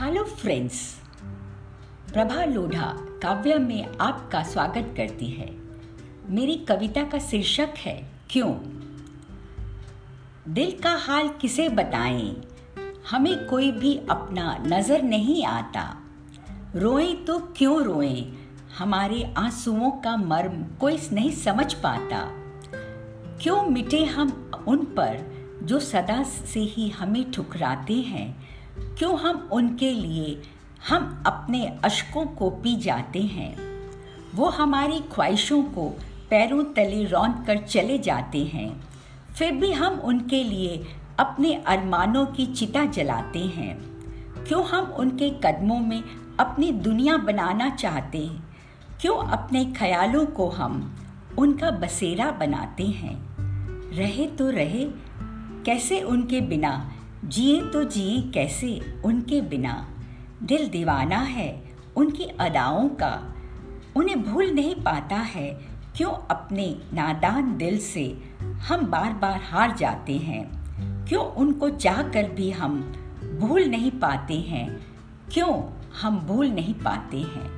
Hello friends Prabha Lodha काव्य में आपका स्वागत करती है। मेरी कविता का शीर्षक है, क्यों? दिल का हाल किसे बताएँ? हमें कोई भी अपना नज़र नहीं आता। रोएँ तो क्यों रोएँ? हमारे आंसुओं का मर्म कोई नहीं समझ पाता। क्यों मिटे हम उन पर जो सदा से ही हमें ठुकराते हैं? क्यों हम उनके लिए हम अपने अशकों को पी जाते हैं? वो हमारी ख्वाहिशों को पैरों तले रौंद कर चले जाते हैं। फिर भी हम उनके लिए अपने अरमानों की चिता जलाते हैं। क्यों हम उनके कदमों में अपनी दुनिया बनाना चाहते हैं? क्यों अपने ख्यालों को हम उनका बसेरा बनाते हैं? रहे तो रहे, कैसे उनके बिना जिए तो जिए कैसे उनके बिना। दिल दीवाना है उनकी अदाओं का। उन्हें भूल नहीं पाता है क्यों अपने नादान दिल से हम बार बार हार जाते हैं। क्यों उनको चाह कर भी हम भूल नहीं पाते हैं। क्यों हम भूल नहीं पाते हैं।